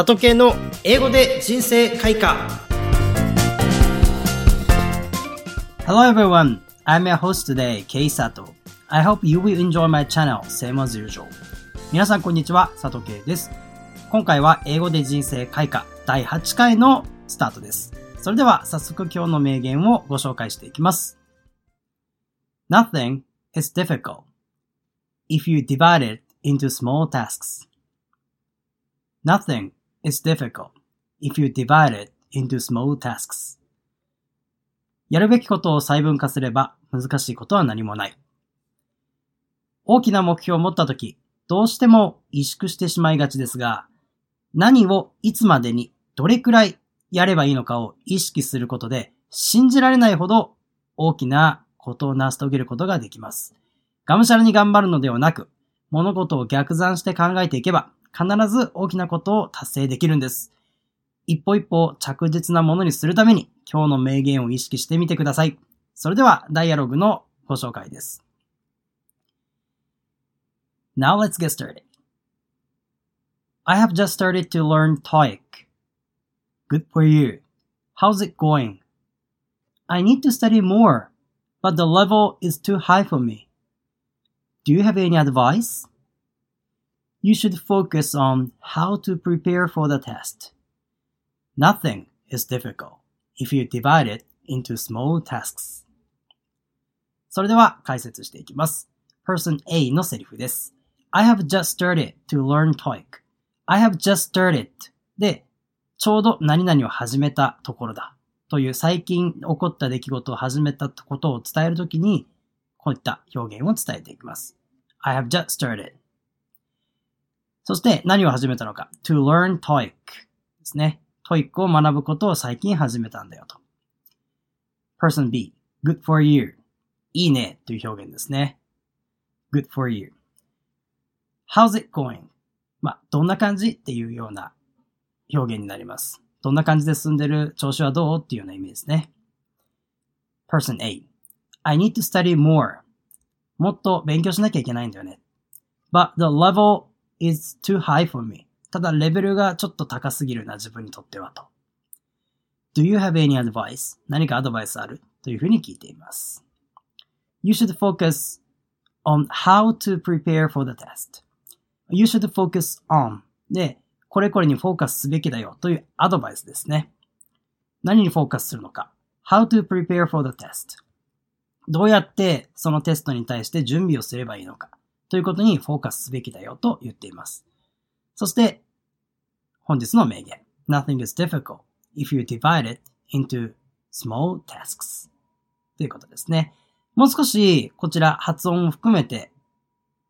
里系の英語で人生開花 Hello everyone, I'm your host today, Kei Sato. I hope you will enjoy my channel, same as usual. 皆さんこんにちは、佐藤圭です。今回は英語で人生開花第8回のスタートです。それでは早速今日の名言をご紹介していきます。Nothing is difficult if you divide it into small tasks. Nothing is difficult if you divide it into small tasks. やるべきことを細分化すれば難しいことは何もない。大きな目標を持ったとき、どうしても萎縮してしまいがちですが、何をいつまでにどれくらいやればいいのかを意識することで、信じられないほど大きなことを成し遂げることができます。がむしゃらに頑張るのではなく、物事を逆算して考えていけば、必ず大きなことを達成できるんです。一歩一歩着実なものにするために今日の名言を意識してみてください。それではダイアログのご紹介です。Now let's get started. I have just started to learn TOEIC. Good for you. How's it going? I need to study more, but the level is too high for me. Do you have any advice? You should focus on how to prepare for the test. Nothing is difficult if you divide it into small tasks. それでは解説していきます。Person A のセリフです。I have just started to learn TOEIC. I have just started で、ちょうど何々を始めたところだ。という最近起こった出来事を始めたことを伝えるときに、こういった表現を伝えていきます。I have just started. そして何を始めたのか。to learn TOEIC ですね。TOEIC を学ぶことを最近始めたんだよと。person B, good for you. いいねという表現ですね。good for you. how's it going? まあ、どんな感じっていうような表現になります。どんな感じで進んでる調子はどうっていうようなイメージですね。person A, I need to study more. もっと勉強しなきゃいけないんだよね。but the level is too high for me. ただレベルがちょっと高すぎるな、自分にとってはと。Do you have any advice? 何かアドバイスあるというふうに聞いています。You should focus on how to prepare for the test. You should focus on で、これこれにフォーカスすべきだよというアドバイスですね。何にフォーカスするのか。How to prepare for the test. どうやってそのテストに対して準備をすればいいのかということにフォーカスすべきだよと言っています。そして、本日の名言。Nothing is difficult if you divide it into small tasks. ということですね。もう少しこちら発音を含めて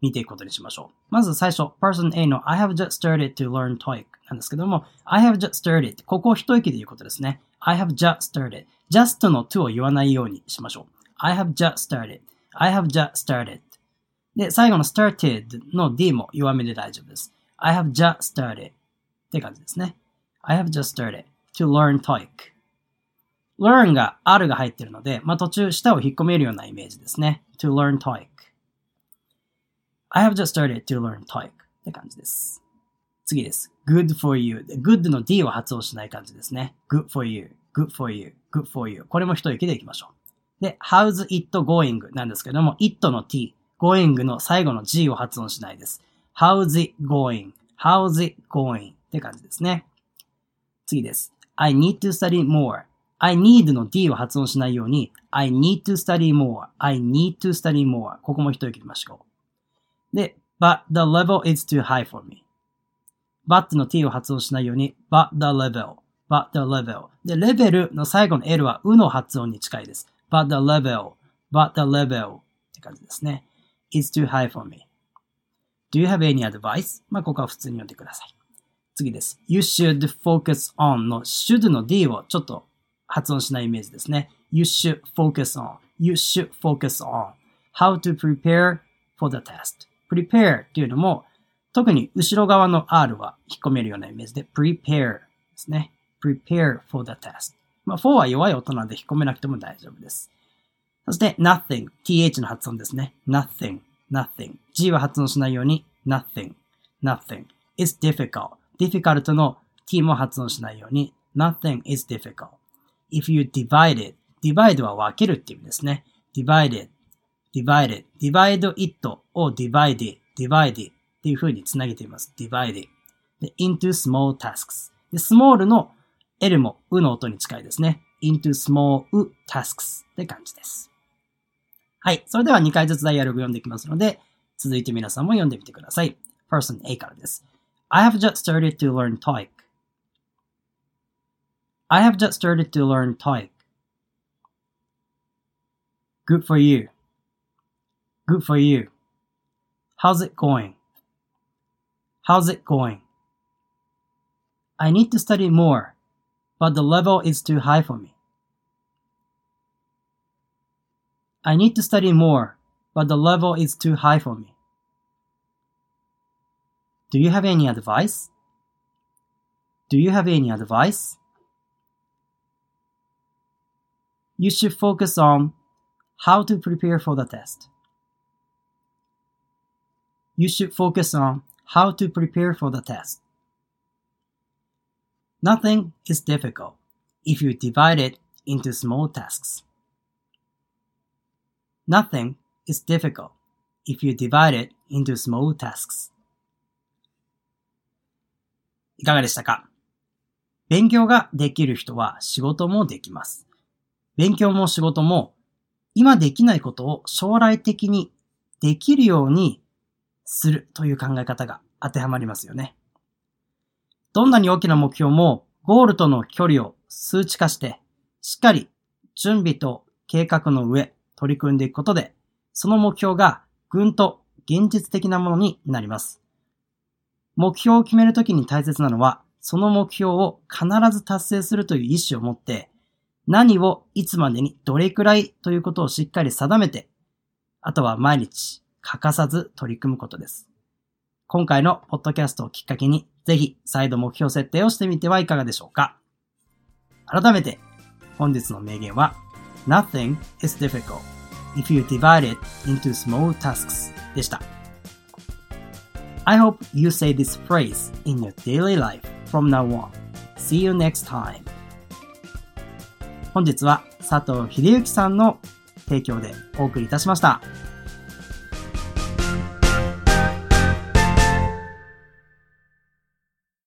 見ていくことにしましょう。まず最初、person A の I have just started to learn TOEIC なんですけども、I have just started ここを一息で言うことですね。I have just started just の to を言わないようにしましょう。I have just started I have just started で、最後の started の D も弱めで大丈夫です。I have just started って感じですね。I have just started to learn TOEIC learn が R が入ってるので、まあ、途中舌を引っ込めるようなイメージですね。to learn TOEIC I have just started to learn TOEIC って感じです。次です。good for you. good の D を発音しない感じですね。good for you, good for you, good for you これも一息でいきましょう。で、how's it going なんですけども、it の t、going の最後の g を発音しないです。how's it going, how's it going って感じですね。次です。I need to study more. I need の d を発音しないように、I need to study more. I need to study more. ここも一息でましょう。で、but the level is too high for me. but の t を発音しないように、but the level. but the level. で、レベルの最後の l はうの発音に近いです。But the level. but the level. って感じですね。is too high for me. Do you have any advice? まあ、ここは普通に読んでください。次です。You should focus on の should の d をちょっと発音しないイメージですね。You should focus on. You should focus on. How to prepare for the test. prepare っていうのも、特に後ろ側の R は引っ込めるようなイメージで prepare ですね。prepare for the test. まあ、for は弱い音なので引っ込めなくても大丈夫です。そして nothing, th の発音ですね。nothing, nothing. G は発音しないように nothing, nothing. is difficult. difficult の t も発音しないように nothing is difficult. If you divide it, divide は分けるっていう意味ですね。divide it, divide it, divide it を divide it, divide it っていう風につなげています。divide it. で into small tasks. で、small の L もうの音に近いですね。into small tasks って感じです。はい。それでは2回ずつダイアログ読んでいきますので、続いて皆さんも読んでみてください。Person A からです。I have just started to learn TOEIC. I have just started to learn TOEIC. Good for you. Good for you. How's it going? How's it going? I need to study more, but the level is too high for me. I need to study more, but the level is too high for me. Do you have any advice? Do you have any advice? You should focus on how to prepare for the test. You should focus on how to prepare for the test. Nothing is difficult if you divide it into small tasks. Nothing is difficult if you divide it into small tasks. いかがでしたか勉強ができる人は仕事もできます。勉強も仕事も今できないことを将来的にできるようにするという考え方が当てはまりますよね。どんなに大きな目標もゴールとの距離を数値化してしっかり準備と計画の上取り組んでいくことで、その目標がぐんと現実的なものになります。目標を決めるときに大切なのは、その目標を必ず達成するという意思を持って、何をいつまでにどれくらいということをしっかり定めて、あとは毎日欠かさず取り組むことです。今回のポッドキャストをきっかけに、ぜひ再度目標設定をしてみてはいかがでしょうか。改めて、本日の名言は、Nothing is difficult if you divide it into small tasks でした。I hope you say this phrase in your daily life from now on. See you next time. 本日は佐藤秀幸さんの提供でお送りいたしました。